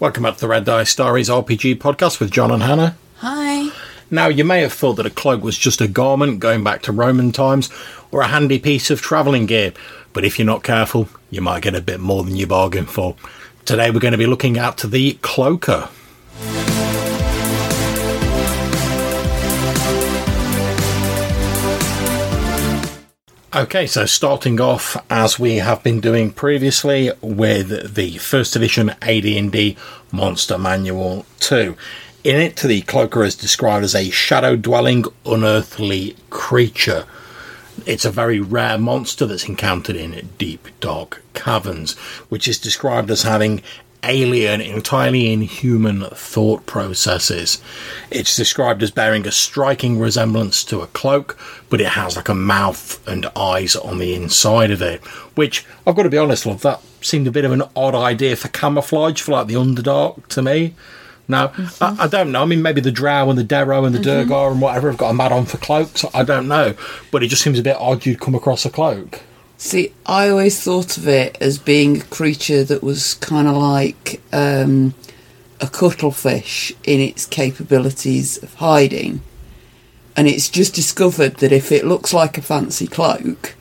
Welcome back to the Red Dice Diaries RPG podcast with John and Hannah. Hi. Now, you may have thought that a cloak was just a garment going back to Roman times or a handy piece of travelling gear, but if you're not careful, you might get a bit more than you bargained for. Today, we're going to be looking at the cloaker. Okay, so starting off as we have been doing previously with the first edition AD&D Monster Manual 2. In it, the cloaker is described as a shadow-dwelling, unearthly creature. It's a very rare monster that's encountered in deep, dark caverns, which is described as having alien, entirely inhuman thought processes. It's described as bearing a striking resemblance to a cloak, but it has like a mouth and eyes on the inside of it. Which I've got to be honest, love, that seemed a bit of an odd idea for camouflage for like the Underdark to me. Now, mm-hmm. I, I, don't know. I mean, maybe the Drow and the Derro and the mm-hmm. Duergar and whatever have got a mad on for cloaks. I don't know. But it just seems a bit odd you'd come across a cloak. See, I always thought of it as being a creature that was kind of like um, a cuttlefish in its capabilities of hiding. And it's just discovered that if it looks like a fancy cloak,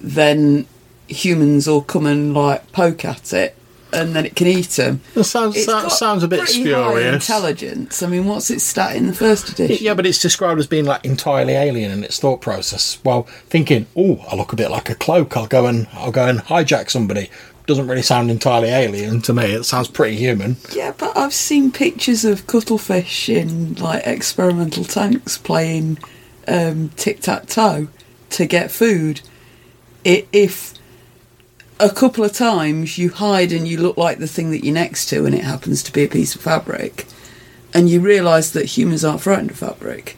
then humans will come and like poke at it and then it can eat them. That sounds that sounds a bit spurious. intelligence. I mean, what's its stat in the first edition? Yeah, but it's described as being like entirely alien in its thought process. Well, thinking, oh, I look a bit like a cloak. I'll go and I'll go and hijack somebody. Doesn't really sound entirely alien to me. It sounds pretty human. Yeah, but I've seen pictures of cuttlefish in like experimental tanks playing um, tic tac toe to get food. It, if a couple of times you hide and you look like the thing that you're next to, and it happens to be a piece of fabric, and you realise that humans aren't frightened of fabric,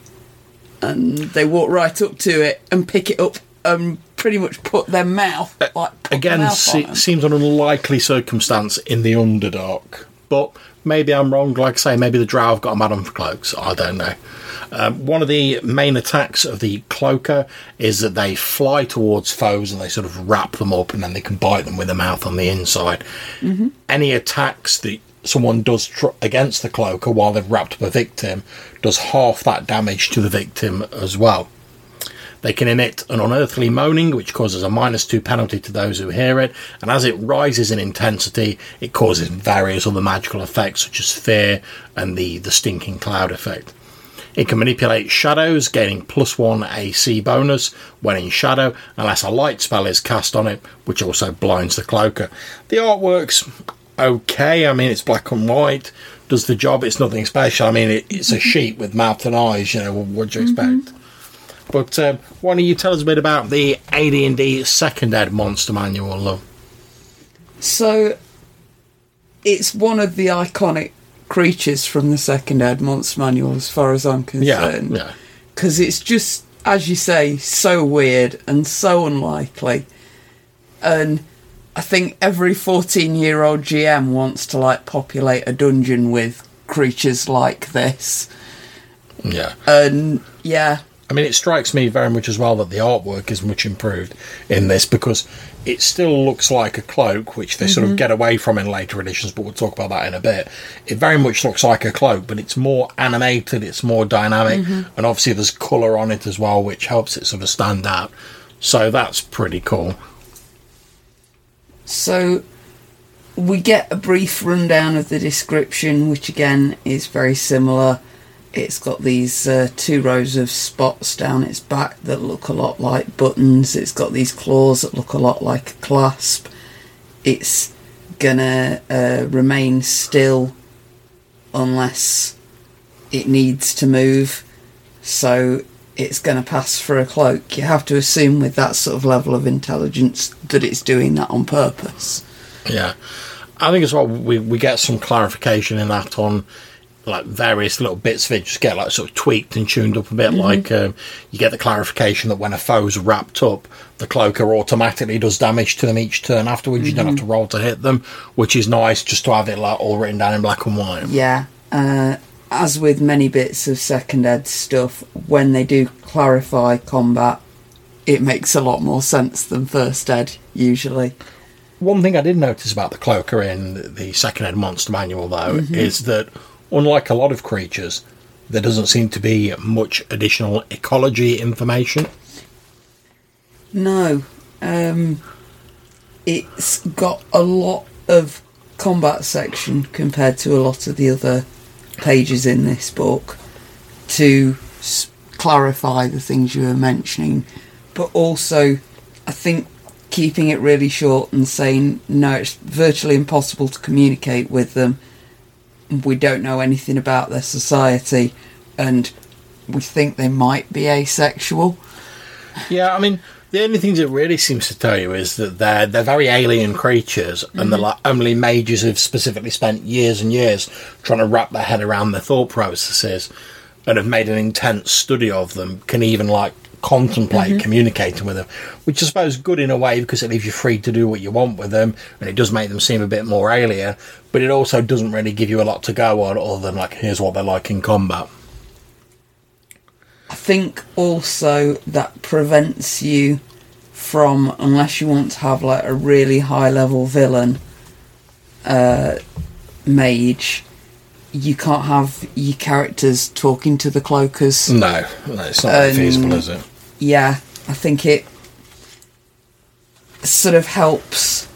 and they walk right up to it and pick it up and pretty much put their mouth uh, like again mouth se- seems an unlikely circumstance in the Underdark, but maybe I'm wrong. Like I say, maybe the Drow have got a madam for cloaks. I don't know. Um, one of the main attacks of the cloaker is that they fly towards foes and they sort of wrap them up and then they can bite them with their mouth on the inside. Mm-hmm. Any attacks that someone does tr- against the cloaker while they've wrapped up a victim does half that damage to the victim as well. They can emit an unearthly moaning, which causes a minus two penalty to those who hear it, and as it rises in intensity, it causes various other magical effects, such as fear and the, the stinking cloud effect. It can manipulate shadows, gaining plus one AC bonus when in shadow, unless a light spell is cast on it, which also blinds the cloaker. The artwork's okay. I mean, it's black and white, does the job. It's nothing special. I mean, it, it's a sheep with mouth and eyes. You know, what do you expect? Mm-hmm. But um, why don't you tell us a bit about the AD&D Second Ed Monster Manual, love? So, it's one of the iconic creatures from the second ed monster manual as far as I'm concerned. Yeah. Because it's just, as you say, so weird and so unlikely. And I think every 14 year old GM wants to like populate a dungeon with creatures like this. Yeah. And yeah, I mean, it strikes me very much as well that the artwork is much improved in this because it still looks like a cloak, which they mm-hmm. sort of mm-hmm. get away from in later editions, but we'll talk about that in a bit. It very much looks like a cloak, but it's more animated, it's more dynamic, mm-hmm. and obviously there's colour on it as well, which helps it sort of stand out. So that's pretty cool. So we get a brief rundown of the description, which again is very similar it's got these uh, two rows of spots down its back that look a lot like buttons. It's got these claws that look a lot like a clasp. It's gonna uh, remain still unless it needs to move. So it's going to pass for a cloak. You have to assume with that sort of level of intelligence that it's doing that on purpose. Yeah. I think as well we, we get some clarification in that on like various little bits of it just get like sort of tweaked and tuned up a bit. Mm-hmm. Like um, you get the clarification that when a foe's wrapped up, the cloaker automatically does damage to them each turn afterwards. Mm-hmm. You don't have to mm-hmm. roll to hit them, which is nice just to have it like all written down in black and white. Yeah. Uh, as with many bits of second ed stuff, when they do clarify combat, it makes a lot more sense than first ed usually. One thing I did notice about the cloaker in the second ed monster manual, though, is that unlike a lot of creatures, there doesn't seem to be much additional ecology information. No, um, it's got a lot of combat section compared to a lot of the other pages in this book to s- clarify the things you were mentioning, but also I think keeping it really short and saying no, it's virtually impossible to communicate with them. We don't know anything about their society, and we think they might be asexual. Yeah, I mean, the only things it really seems to tell you is that they're they're very alien creatures, and they're mm-hmm. like only mages who've specifically spent years and years trying to wrap their head around their thought processes, and have made an intense study of them. Can even like contemplate communicating with them, which I suppose is good in a way because it leaves you free to do what you want with them, and it does make them seem a bit more alien. But it also doesn't really give you a lot to go on, other than like here's what they're like in combat. I think also that prevents you from, unless you want to have like a really high level villain uh, mage, you can't have your characters talking to the cloakers. No, no it's not Um, feasible, is it? Yeah, I think it sort of helps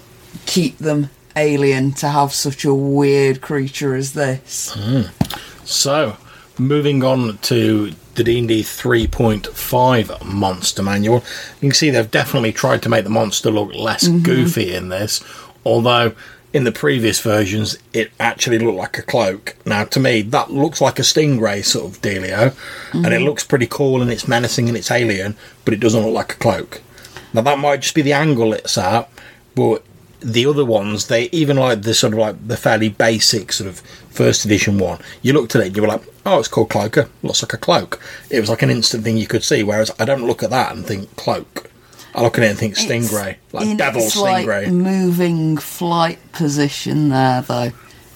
keep them alien to have such a weird creature as this. So, moving on to the D&D 3.5 monster manual. You can see they've definitely tried to make the monster look less goofy in this, although in the previous versions it actually looked like a cloak. Now, to me, that looks like a stingray sort of dealio, and it mm-hmm. looks pretty cool and it's menacing and it's alien, but it doesn't look like a cloak. Now, that might just be the angle it's at, but the other ones, they even like the sort of like the fairly basic sort of first edition one. You looked at it, and you were like, "Oh, it's called cloaker. Looks like a cloak." It was like an instant thing you could see. Whereas I don't look at that and think cloak. I look at it and think stingray, like in devil its, like, stingray. moving flight position there, though.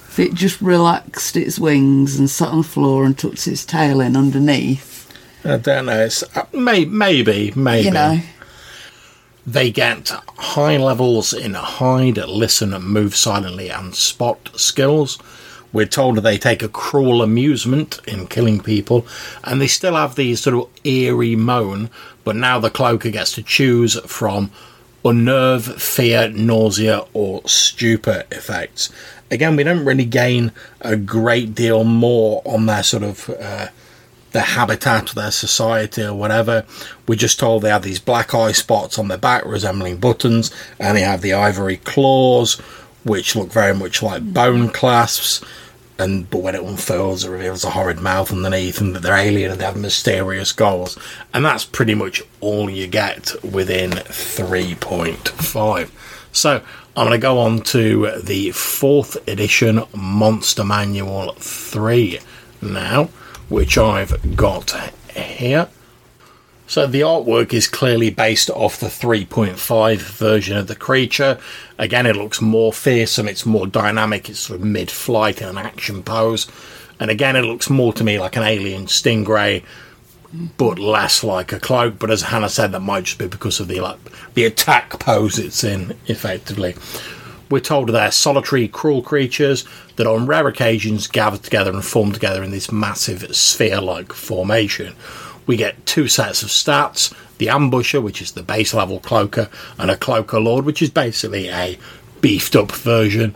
If it just relaxed its wings and sat on the floor and tucked its tail in underneath, I don't know. It's uh, may, maybe, maybe. you know, They get high levels in hide, listen, move silently, and spot skills. We're told they take a cruel amusement in killing people, and they still have these sort of eerie moan, but now the cloaker gets to choose from unnerve, fear, nausea, or stupor effects. Again, we don't really gain a great deal more on their sort of uh, their habitat, their society, or whatever. We're just told they have these black eye spots on their back resembling buttons, and they have the ivory claws, which look very much like bone clasps. And but when it unfurls, it reveals a horrid mouth underneath, and that they're alien and they have mysterious goals. And that's pretty much all you get within 3.5. So I'm going to go on to the fourth edition Monster Manual 3 now, which I've got here. So the artwork is clearly based off the 3.5 version of the creature. Again, it looks more fearsome, it's more dynamic, it's sort of mid flight in an action pose. And again, it looks more to me like an alien stingray, but less like a cloak. But as Hannah said, that might just be because of the like the attack pose it's in, effectively. We're told they're solitary, cruel creatures that on rare occasions gather together and form together in this massive sphere like formation. We get two sets of stats the Ambusher, which is the base level cloaker, and a Cloaker Lord, which is basically a beefed up version.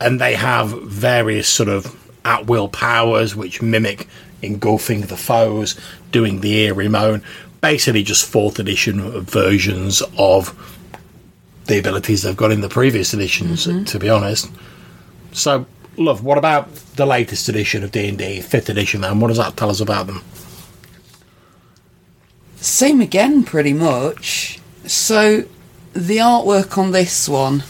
And they have various sort of at will powers which mimic engulfing the foes, doing the eerie moan. Basically, just fourth edition versions of the abilities they've got in the previous editions, mm-hmm. to be honest. So, love. What about the latest edition of D and D, fifth edition? Then, what does that tell us about them? Same again, pretty much. So, the artwork on this one,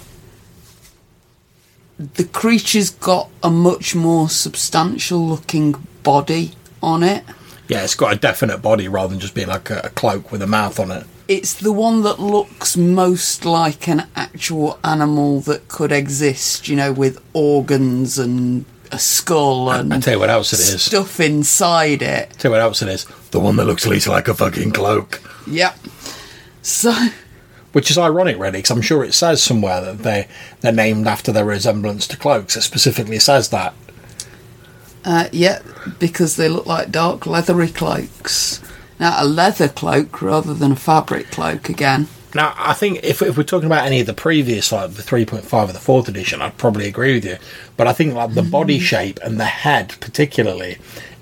the creature's got a much more substantial looking body on it. Yeah, it's got a definite body rather than just being like a, a cloak with a mouth on it. It's the one that looks most like an actual animal that could exist, you know, with organs and a skull and I tell you what else it is. stuff inside it. Tell you what else it is. The one that looks least like a fucking cloak. Yep. So, Which is ironic, really, because I'm sure it says somewhere that they they're named after their resemblance to cloaks. It specifically says that. Uh, yeah, because they look like dark leathery cloaks. Now, a leather cloak rather than a fabric cloak again. Now, I think if, if we're talking about any of the previous, like the 3.5 or the 4th edition, I'd probably agree with you. But I think like the body mm-hmm. shape and the head, particularly,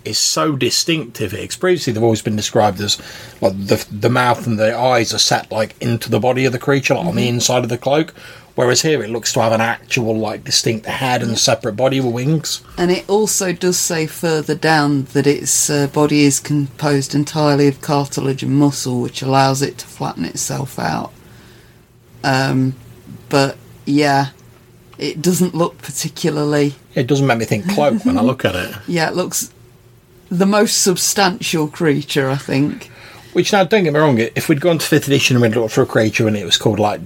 is so distinctive. 'Cause previously, they've always been described as like the the mouth and the eyes are set like into the body of the creature, like on the inside of the cloak. Whereas here, it looks to have an actual like distinct head and separate body with wings. And it also does say further down that its uh, body is composed entirely of cartilage and muscle, which allows it to flatten itself out. Um, but yeah, it doesn't look particularly. It doesn't make me think cloak when I look at it. Yeah, it looks the most substantial creature, I think. Which now, don't get me wrong, if we'd gone to fifth edition and we'd looked for a creature and it was called like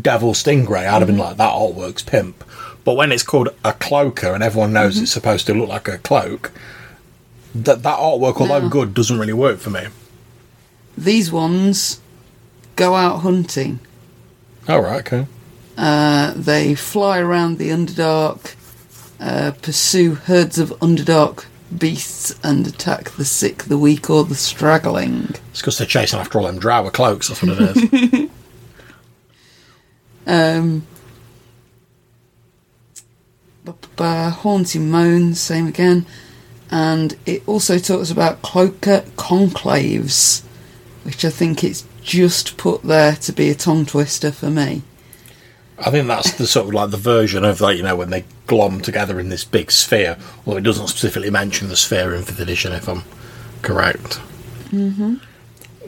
Devil Stingray, I'd have been like, that artwork's pimp. But when it's called a cloaker and everyone knows it's supposed to look like a cloak, that that artwork, although No. good, doesn't really work for me. These ones go out hunting. All right, okay. Uh, they fly around the Underdark, uh, pursue herds of Underdark beasts, and attack the sick, the weak, or the straggling. It's because they're chasing after all them drow with cloaks. That's what it is. Um, haunting moan, same again. And it also talks about cloaker conclaves, which I think it's just put there to be a tongue twister for me. I think that's the sort of like the version of like you know when they glom together in this big sphere. Although it doesn't specifically mention the sphere in fifth edition, if I'm correct. Mm-hmm.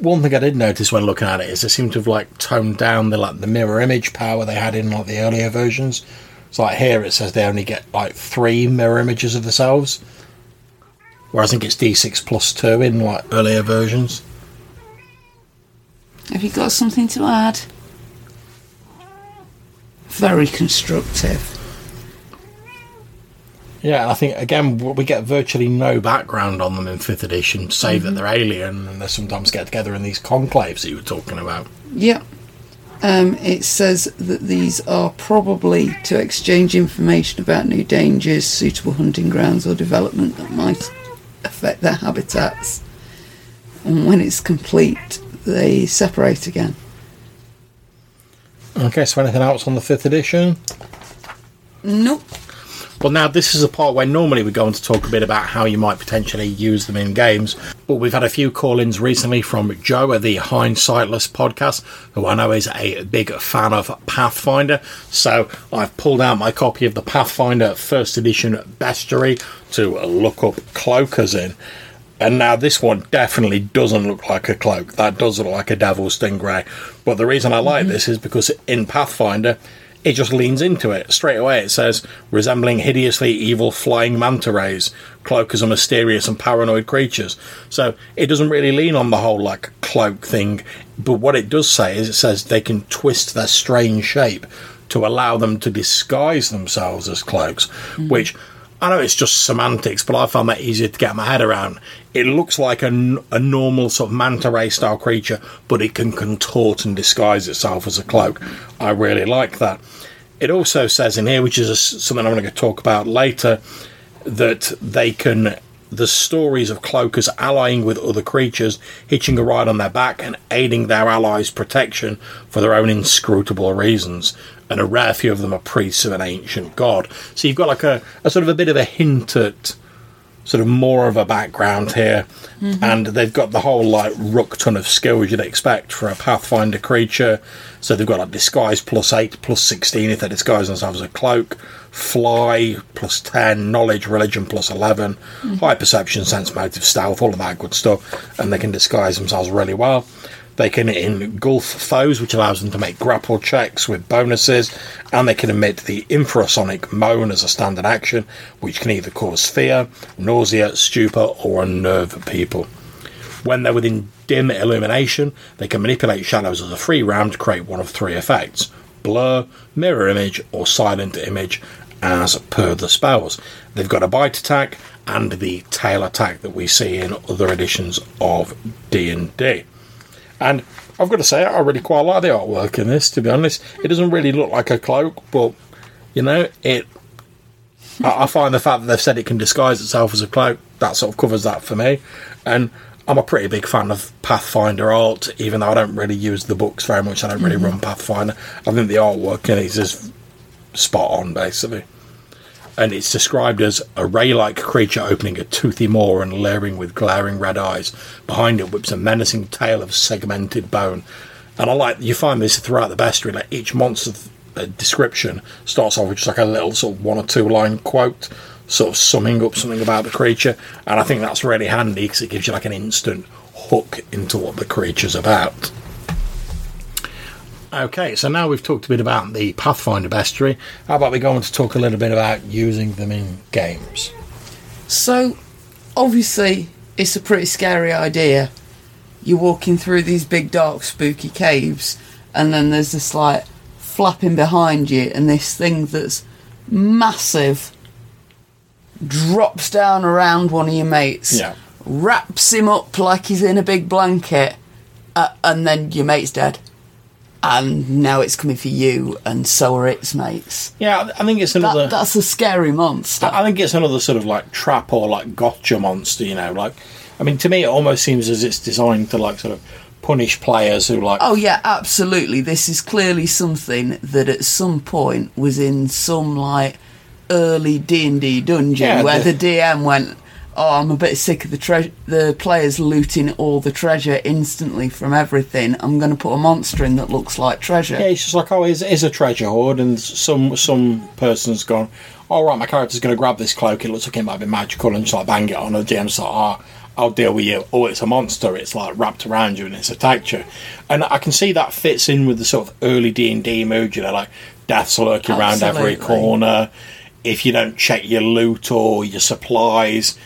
One thing I did notice when looking at it is they seem to have like toned down the like the mirror image power they had in like the earlier versions. So like here it says they only get like three mirror images of themselves, whereas I think it's D6 plus two in like earlier versions. Have you got something to add? Very constructive. Yeah, I think again we get virtually no background on them in fifth edition, save that they're alien and they sometimes get together in these conclaves that you were talking about. Yeah, Um, it says that these are probably to exchange information about new dangers, suitable hunting grounds, or development that might affect their habitats. And when it's complete, they separate again. Okay, so anything else on the fifth edition? Nope. Well, now this is a part where normally we go on to talk a bit about how you might potentially use them in games, but we've had a few call-ins recently from Joe at the Hindsightless podcast, who I know is a big fan of Pathfinder. So I've pulled out my copy of the Pathfinder First Edition Bestiary to look up cloakers in. And now this one definitely doesn't look like a cloak. That does look like a devil stingray. But the reason I like mm-hmm. this is because in Pathfinder, it just leans into it. Straight away it says, resembling hideously evil flying manta rays, cloakers are mysterious and paranoid creatures. So it doesn't really lean on the whole like cloak thing. But what it does say is it says they can twist their strange shape to allow them to disguise themselves as cloaks, mm-hmm. which I know it's just semantics, but I found that easier to get my head around. It looks like a, a normal sort of manta ray style creature, but it can contort and disguise itself as a cloak. I really like that. It also says in here, which is a something I'm going to talk about later, that they can the stories of cloakers allying with other creatures, hitching a ride on their back, and aiding their allies' protection for their own inscrutable reasons. And a rare few of them are priests of an ancient god. So you've got like a, a sort of a bit of a hint at sort of more of a background here. Mm-hmm. And they've got the whole like ruck ton of skills you'd expect for a Pathfinder creature. So they've got like disguise plus 8, plus 16 if they disguise themselves as a cloak, fly plus 10, knowledge, religion plus 11, mm. high perception, sense, motive, stealth, all of that good stuff. And they can disguise themselves really well. They can engulf foes, which allows them to make grapple checks with bonuses, and they can emit the infrasonic moan as a standard action, which can either cause fear, nausea, stupor, or unnerve people. When they're within dim illumination, they can manipulate shadows as a free round to create one of three effects blur, mirror image, or silent image, as per the spells. They've got a bite attack and the tail attack that we see in other editions of D&D. And I've got to say, I really quite like the artwork in this. To be honest, it doesn't really look like a cloak, but you know, it. I, I find the fact that they've said it can disguise itself as a cloak that sort of covers that for me, and. I'm a pretty big fan of Pathfinder art, even though I don't really use the books very much. I don't really mm-hmm. run Pathfinder. I think the artwork in it is just spot on, basically and it's described as a ray-like creature opening a toothy maw and leering with glaring red eyes. Behind it whips a menacing tail of segmented bone. And I like you find this throughout the bestiary. Like each monster uh, description starts off with just like a little sort of one or two line quote, sort of summing up something about the creature. And I think that's really handy because it gives you like an instant hook into what the creature's about. Okay, so now we've talked a bit about the Pathfinder bestiary. How about we go on to talk a little bit about using them in games? So, obviously, it's a pretty scary idea. You're walking through these big, dark, spooky caves, and then there's this like flapping behind you, and this thing that's massive drops down around one of your mates, Yeah. wraps him up like he's in a big blanket, uh, and then your mate's dead. And now it's coming for you, and so are its mates. Yeah, I think it's another. That, that's a scary monster. I think it's another sort of like trap or like gotcha monster. You know, like I mean, to me, it almost seems as it's designed to like sort of punish players who like. Oh yeah, absolutely. This is clearly something that at some point was in some like early D and D dungeon Yeah, where the- the... DM went, "Oh, I'm a bit sick of the tre- the players looting all the treasure instantly from everything. I'm going to put a monster in that looks like treasure." Yeah, it's just like oh, it's, a treasure hoard, and some some person's gone. All right, my character's going to grab this cloak. It looks like it might be magical, and just like bang it on. And the DM's like, ah, I'll deal with you. Oh, it's a monster. It's like wrapped around you, and it's attacked you. And I can see that fits in with the sort of early D and D mood. You know, like death's lurking around every corner. If you don't check your loot or your supplies,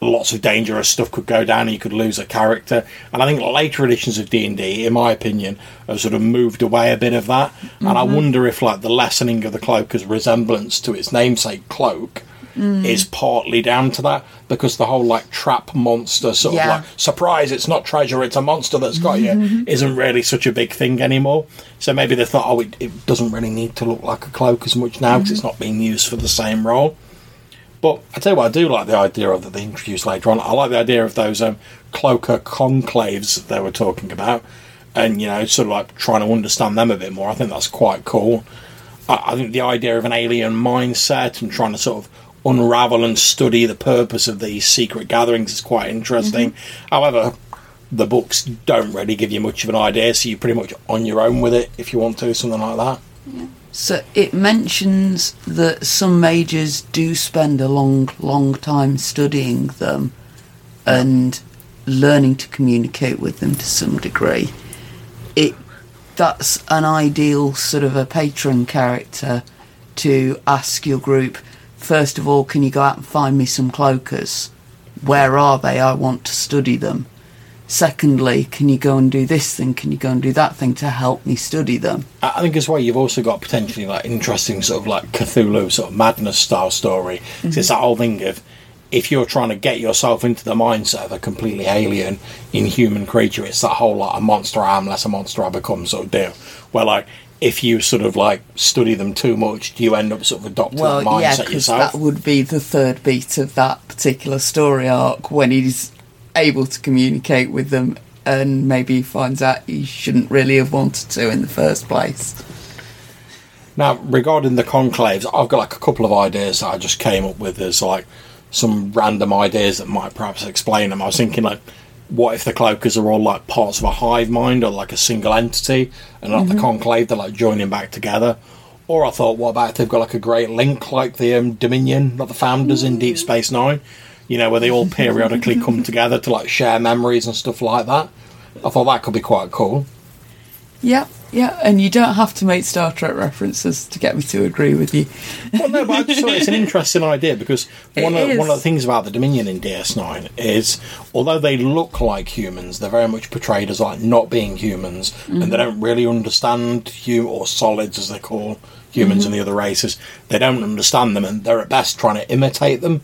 lots of dangerous stuff could go down and you could lose a character. And i think later editions of d&d in my opinion have sort of moved away a bit of that. And i mm-hmm. wonder if like the lessening of the cloak's resemblance to its namesake cloak mm. is partly down to that. Because the whole like trap monster sort Yeah. of like surprise it's not treasure it's a monster that's got you mm-hmm. isn't really such a big thing anymore. So maybe they thought oh it, it doesn't really need to look like a cloak as much now because mm-hmm. it's not being used for the same role but I tell you what, I do like the idea of that they introduced later on. I like the idea of those um, cloaker conclaves that they were talking about, and you know, sort of like trying to understand them a bit more. I think that's quite cool. I, I think the idea of an alien mindset and trying to sort of unravel and study the purpose of these secret gatherings is quite interesting. However, the books don't really give you much of an idea, so you're pretty much on your own with it if you want to, something like that. So it mentions that some mages do spend a long, long time studying them and learning to communicate with them to some degree. It that's an ideal sort of a patron character to ask your group. First of all, can you go out and find me some cloakers? Where are they? I want to study them. Secondly, can you go and do this thing? Can you go and do that thing to help me study them? I think as well, you've also got potentially like interesting sort of like Cthulhu sort of madness style story. 'Cause It's that whole thing of if you're trying to get yourself into the mindset of a completely alien, inhuman creature, it's that whole like a monster I am less a monster I become sort of deal. Where like if you sort of like study them too much, do you end up sort of adopting Well, that mindset because yourself? that would be the third beat of that particular story arc when he's able to communicate with them and maybe he finds out he shouldn't really have wanted to in the first place. Now, regarding the conclaves, I've got like a couple of ideas that I just came up with as like some random ideas that might perhaps explain them. I was thinking like, what if the cloakers are all like parts of a hive mind or like a single entity, and not the conclave they're like joining back together? Or I thought, what about if they've got like a great link like the um, Dominion, like the founders in Deep Space Nine? You know, where they all periodically come together to like share memories and stuff like that. I thought that could be quite cool. Yeah, yeah, and you don't have to make Star Trek references to get me to agree with you. Well, no, but I just thought it's an interesting idea because one of, one of the things about the Dominion in DS9 is, although they look like humans, they're very much portrayed as like not being humans, and they mm-hmm. don't really understand you or solids as they call humans mm-hmm. and the other races. They don't understand them, and they're at best trying to imitate them.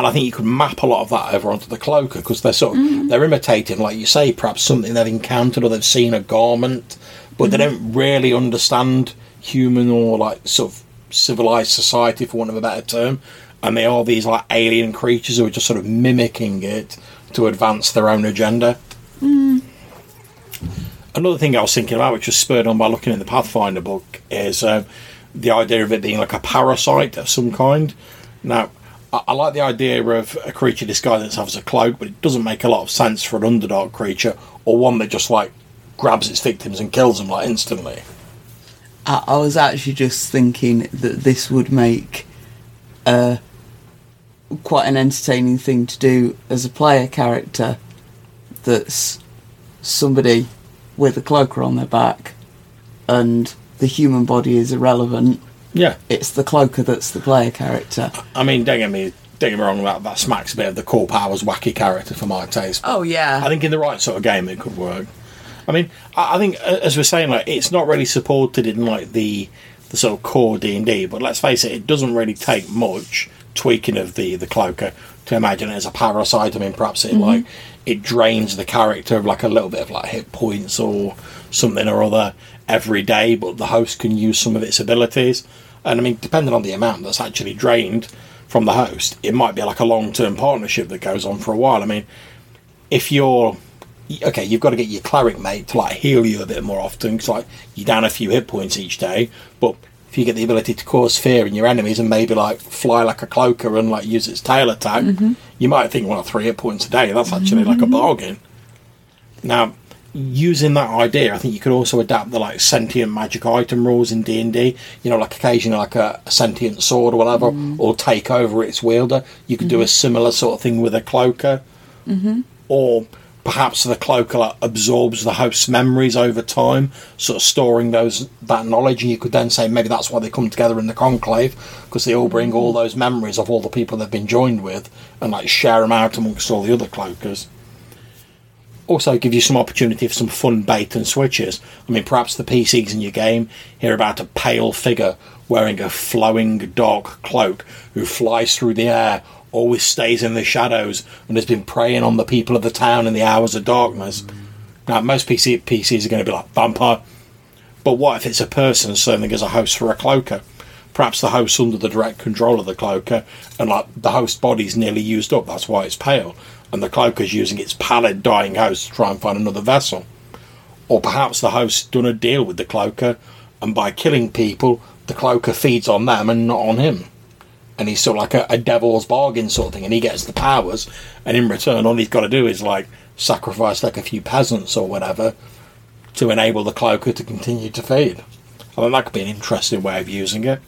And I think you could map a lot of that over onto the cloaker because they're sort of mm. they're imitating, like you say, perhaps something they've encountered or they've seen a garment, but they mm-hmm. don't really understand human or like sort of civilized society, for want of a better term. And they are these like alien creatures who are just sort of mimicking it to advance their own agenda. Mm. Another thing I was thinking about, which was spurred on by looking in the Pathfinder book, is um, the idea of it being like a parasite of some kind. Now, I, I like the idea of a creature disguising itself as a cloak, but it doesn't make a lot of sense for an Underdark creature or one that just like grabs its victims and kills them like instantly. I, I was actually just thinking that this would make uh, quite an entertaining thing to do as a player character that's somebody with a cloaker on their back and the human body is irrelevant. Yeah, It's the cloaker that's the player character. I mean, don't get me, don't get me wrong, that, that smacks a bit of the core powers wacky character for my taste. Oh, yeah. I think in the right sort of game it could work. I mean, I I think as we're saying, like it's not really supported in like the the sort of core D and D. But let's face it, it doesn't really take much tweaking of the the cloaker to imagine it as a parasite. I mean, perhaps it mm-hmm. like it drains the character of like a little bit of like hit points or something or other every day, but the host can use some of its abilities. And I mean, depending on the amount that's actually drained from the host, it might be like a long term partnership that goes on for a while. I mean, if you're okay, you've got to get your cleric mate to like heal you a bit more often because like you're down a few hit points each day. But if you get the ability to cause fear in your enemies and maybe like fly like a cloaker and like use its tail attack, mm-hmm. you might think, well, three hit points a day, that's actually like a mm-hmm. bargain. Now, using that idea, I think you could also adapt the like sentient magic item rules in D and D. You know, like occasionally like a, a sentient sword or whatever, mm. or take over its wielder. You could do a mm-hmm. similar sort of thing with a cloaker, mm-hmm. or perhaps the cloaker like, absorbs the host's memories over time, sort of storing those that knowledge. And you could then say maybe that's why they come together in the conclave because they all bring all mm-hmm. those memories of all the people they've been joined with and like share them out amongst all the other cloakers also give you some opportunity for some fun bait and switches. I mean, perhaps the PCs in your game hear about a pale figure wearing a flowing dark cloak who flies through the air, always stays in the shadows, and has been preying on the people of the town in the hours of darkness. Now, most PC, PCs are going to be like vampire, but what if it's a person serving as a host for a cloaker? Perhaps the host's under the direct control of the cloaker, and like the host body's nearly used up, that's why it's pale, and the cloaker's using its pallid, dying host to try and find another vessel. Or perhaps the host's done a deal with the cloaker, and by killing people, the cloaker feeds on them and not on him. And he's sort of like a, a devil's bargain sort of thing, and he gets the powers, and in return, all he's got to do is like sacrifice like a few peasants or whatever to enable the cloaker to continue to feed. I think that could be an interesting way of using it.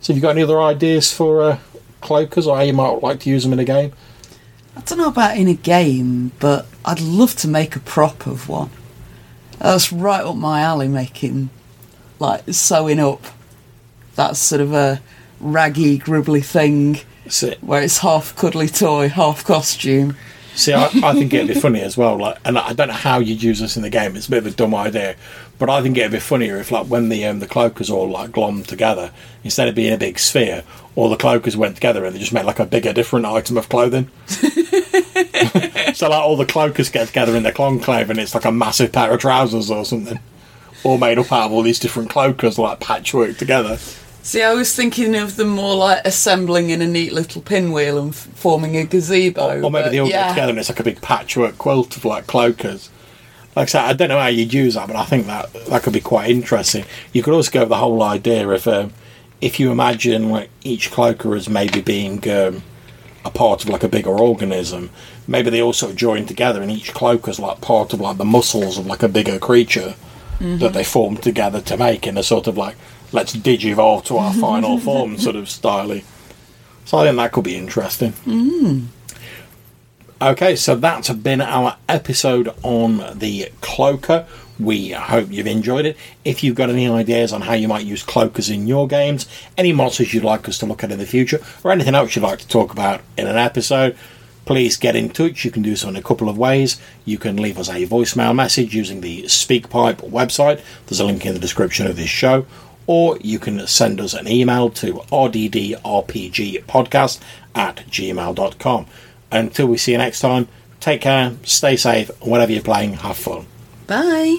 So, have you got any other ideas for uh, cloakers, or how you might like to use them in a game? I don't know about in a game, but I'd love to make a prop of one. That's right up my alley, making, like, sewing up that sort of a raggy, gribbly thing it. where it's half cuddly toy, half costume. See, I, I think it'd be funny as well. Like, and I don't know how you'd use this in the game. It's a bit of a dumb idea, but I think it'd be funnier if, like, when the um, the cloakers all like glommed together, instead of being a big sphere, all the cloakers went together and they just made like a bigger, different item of clothing. so, like, all the cloakers get together in the conclave, and it's like a massive pair of trousers or something, all made up out of all these different cloakers, like patchwork together. See, I was thinking of them more like assembling in a neat little pinwheel and f- forming a gazebo. Or maybe they all yeah. get together and it's like a big patchwork quilt of like cloakers. Like I said, I don't know how you'd use that, but I think that that could be quite interesting. You could also go with the whole idea of um, if you imagine like each cloaker as maybe being um, a part of like a bigger organism, maybe they all sort of join together and each cloaker's like part of like the muscles of like a bigger creature that they form together to make in a sort of like let's digivolve to our final form sort of style. So I think that could be interesting. Hmm. Okay, so that's been our episode on the cloaker. We hope you've enjoyed it. If you've got any ideas on how you might use cloakers in your games, any monsters you'd like us to look at in the future, or anything else you'd like to talk about in an episode, please get in touch. You can do so in a couple of ways. You can leave us a voicemail message using the SpeakPipe website. There's a link in the description of this show. or you can send us an email to rddrpgpodcast at gmail.com. Until we see you next time, take care, stay safe, whatever you're playing, have fun. Bye.